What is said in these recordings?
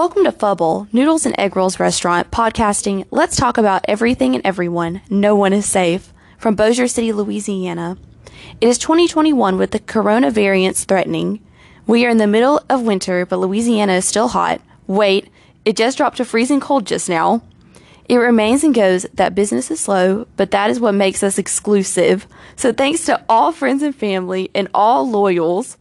Welcome to Fubble, Noodles and Egg Rolls restaurant, podcasting. Let's talk about everything and everyone. No one is safe. From Bossier City, Louisiana. It is 2021 with the corona variants threatening. We are in the middle of winter, but Louisiana is still hot. Wait, it just dropped to freezing cold just now. It remains and goes that business is slow, but that is what makes us exclusive. So thanks to all friends and family and all loyals.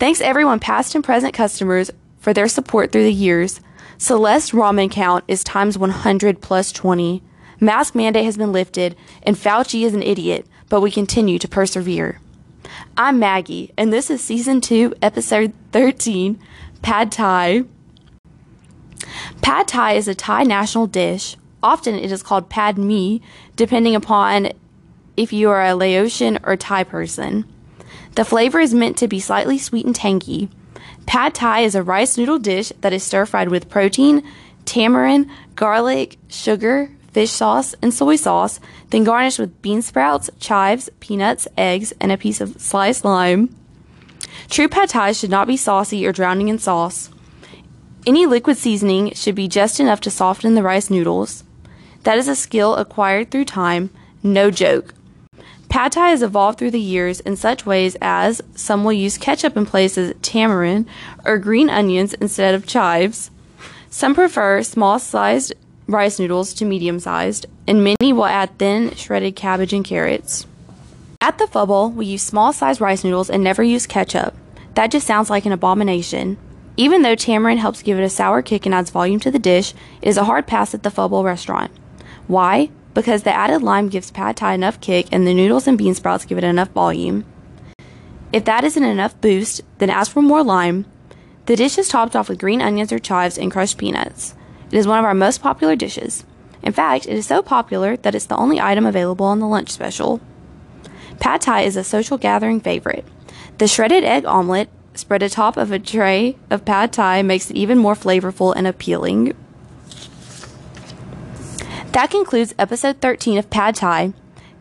Thanks everyone, past and present customers, for their support through the years. Celeste ramen count is times 100 plus 20. Mask mandate has been lifted, and Fauci is an idiot, but we continue to persevere. I'm Maggie, and this is season 2, episode 13 Pad Thai. Pad Thai is a Thai national dish. Often it is called Pad Mi, depending upon if you are a Laotian or Thai person. The flavor is meant to be slightly sweet and tangy. Pad Thai is a rice noodle dish that is stir fried with protein, tamarind, garlic, sugar, fish sauce, and soy sauce, then garnished with bean sprouts, chives, peanuts, eggs, and a piece of sliced lime. True pad thai should not be saucy or drowning in sauce. Any liquid seasoning should be just enough to soften the rice noodles. That is a skill acquired through time, no joke. Pad Thai has evolved through the years in such ways as some will use ketchup in place of tamarind or green onions instead of chives. Some prefer small sized rice noodles to medium sized, and many will add thin shredded cabbage and carrots. At the Fubble, we use small sized rice noodles and never use ketchup. That just sounds like an abomination. Even though tamarind helps give it a sour kick and adds volume to the dish, it is a hard pass at the Fubble restaurant. Why? Because the added lime gives pad thai enough kick and the noodles and bean sprouts give it enough volume. If that isn't enough boost, then ask for more lime. The dish is topped off with green onions or chives and crushed peanuts. It is one of our most popular dishes. In fact, it is so popular that it's the only item available on the lunch special. Pad Thai is a social gathering favorite. The shredded egg omelet spread atop of a tray of pad thai makes it even more flavorful and appealing. That concludes episode 13 of Pad Thai.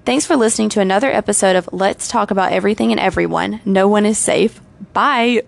Thanks for listening to another episode of Let's Talk About Everything and Everyone. No one is safe. Bye.